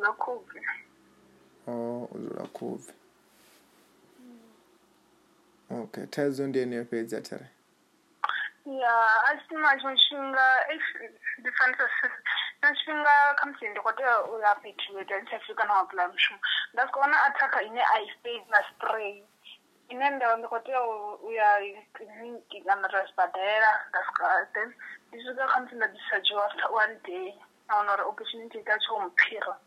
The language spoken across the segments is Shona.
dzula khubve o oh, udzula khubve mm. ok thaidzo ndiyeni yo fhedza tare ya a tima tshiṅwe tshifhinga ndi fanisa tshiṅwe tshifhinga kha musi ndi khou tea u ya fhethu yo tani tshafika kana wa pulaya mushumo nda si kona athaka ine a i fade na spray ine nda ndi khou tea u ya kiliniki kana ta sibadela nda sika then ndi swika kha musi nda disajiwa after one day na wana uri opportunity ita tsho mphira mm.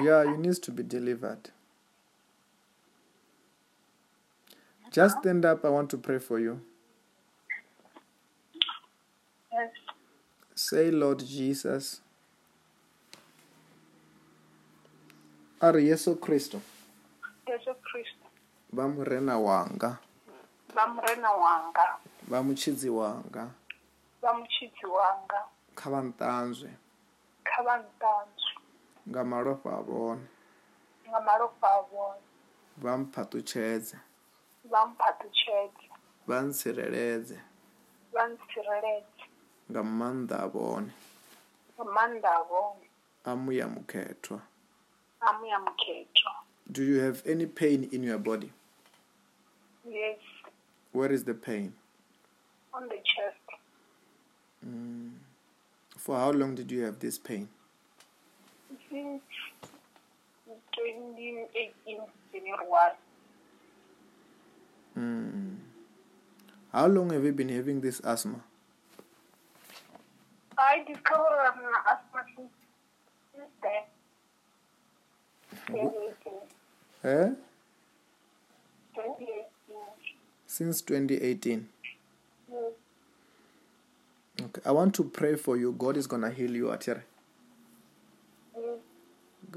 Yeah, you needs to be delivered. Just stand up. I want to pray for you. Yes. Say, Lord Jesus. Are Jesus Kristo. Yesu Kristo. Vha wanga. Vha murena wanga. Vha mutshidzi wanga. Vha mutshidzi wanga. Kha vha nga malofha a vhone nga malofha a vhone vha mphaṱutshedze vha mphaṱutshedze vha ntsireledze vha ntsireledze nga maanḓa a vhone nga maanḓa a vhone amu ya mukhethwa amu ya mukhethwa do you have any pain in your body yes where is the pain on the chest mm. for how long did you have this pain sin in your world. Mm. Mm-hmm. How long have you been having this asthma? I discovered um, asthma since, eh? since then. 2018. Eh? Since 2018. Mm. Okay. I want to pray for you. God is going to heal you, Atire.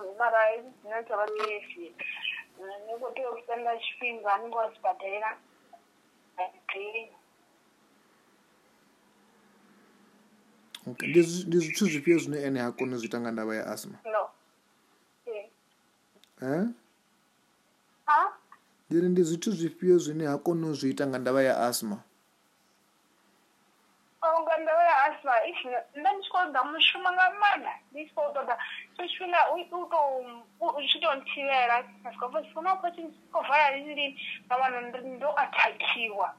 zvinomarai zvinoita vatefi eh, nekutokutanda chipinga anenge vazibhadhaira ndi zvithu zvipiyo zvine ene hakoni zviita nga ndava ya asma ndiri ndi zvithu zvipiyo zvine hakoni zviita nga ndava ya asma nga ndava ya asma ndanditikoda mushuma nga mana ndiitikoda sosifuna uchitonthivela sifuna upatikovhara riniini kamana ndoatakiwa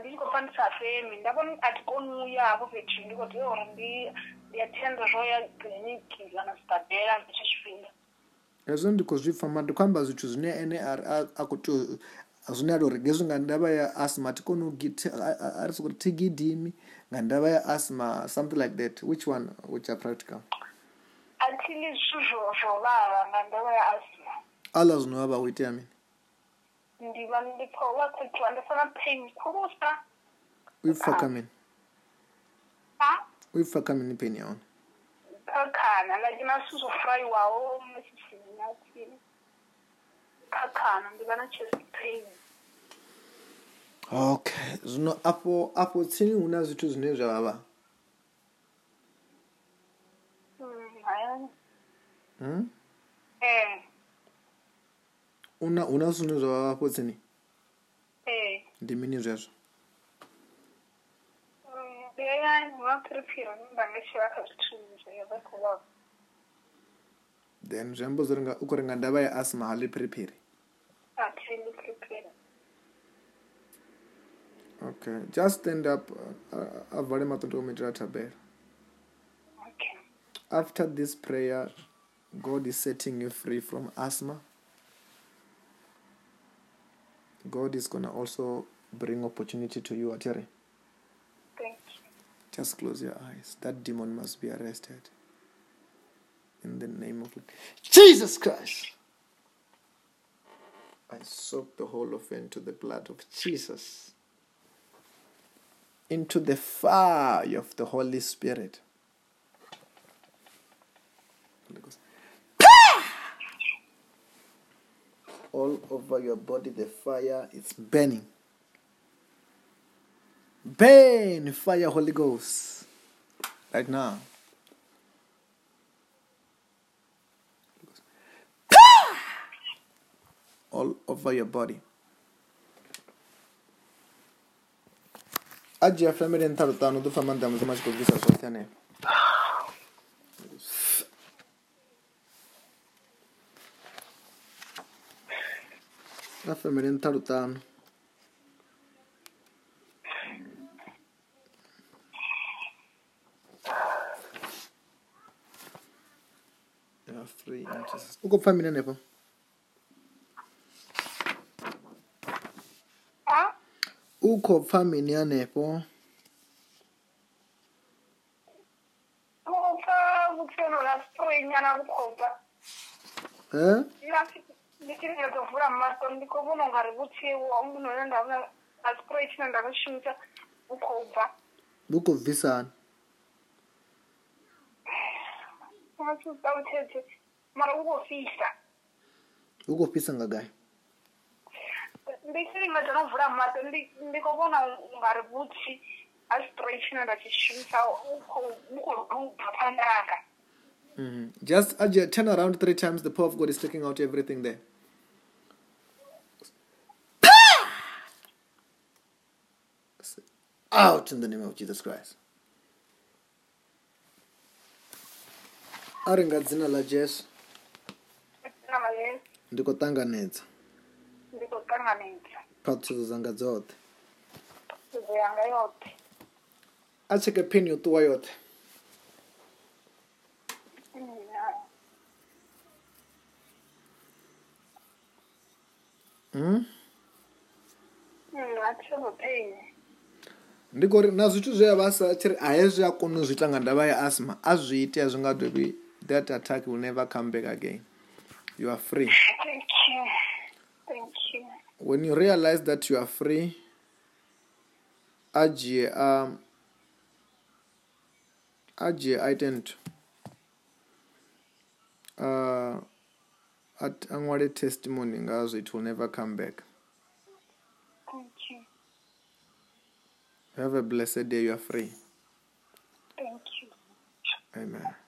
ndichikofanisa femi ndavona atikoni uyavo fethu ndikoti or ndiyathenda zvoya kliniki kana sibhadhela ndichichifinda hezvo ndikozvipfa ma ndikwamba zvithu zvine ene ari akuto zvine atori ngezvo ngandava yaasthma tikonoarisi kuti tigidimi ngandava yaasthma something like that which one which are practical athini zvizvozvo vava mandava yaazima ala zvinovava uitea mini ndiva ndipova kudiwa ndofana pain kurusa uifaka mini uifaka mini pain yaona kakana lakina sizofuraiwawo mesisini atini kakana ndiva na chest pain okay zvino apo apo tsini huna zvithu zvine zvavava Hmm? Eh. una hu na zwine zwa vha fhotsini eh. ndi mini zwezwo mm, then zwi amba zori u kuri nga ndava ya asma ha li phiriphiri okay just stand up a vale matondokomitela thabela After this prayer, God is setting you free from asthma. God is going to also bring opportunity to you, Atari. Thank you. Just close your eyes. That demon must be arrested. In the name of Jesus Christ. I soak the whole of into the blood of Jesus, into the fire of the Holy Spirit. All over your body, the fire is burning. Burn, fire, Holy Ghost. Right now. All over your body. Adia, flammerian tartano tá, do famandamus mais conquistas oceane. Rafa Mariano Tarutá. O que foi Mariano, pô? O que foi Mariano, pô? O que foi foi, pô? Hã? ndichiri ndatovhura mmaso ndiko vona ungari vutiwo munoona ndaa asi kuro ichina ndakashumisa vukobva vukubvisani asiutete mara vukofisa vukofisa ngagai ndichiri ndatonovhura mmaso ndiko vona ungari vuti Mm-hmm. Just uh, turn around three times. The power of God is taking out everything there. demons out in the name of jesus christ ari nga dzina la jesu ndi ko tanganedza phatuso dzanga dzoothe a tsheke pheni yo tuwa yothe Hmm? Mm, I'm sure the pain ndi khori na zwithu zwe vha sa tshiri ahe zwi a kona u zwiita nga ndavha ya asma a zwi itea zwi nga dovi that attack will never come back again you are free Thank you. Thank you. when you realize that you are free a jie a a jie a ite nto a ṅwale testimony nga zwithu will never come back Have a blessed day. You are free. Thank you. Amen.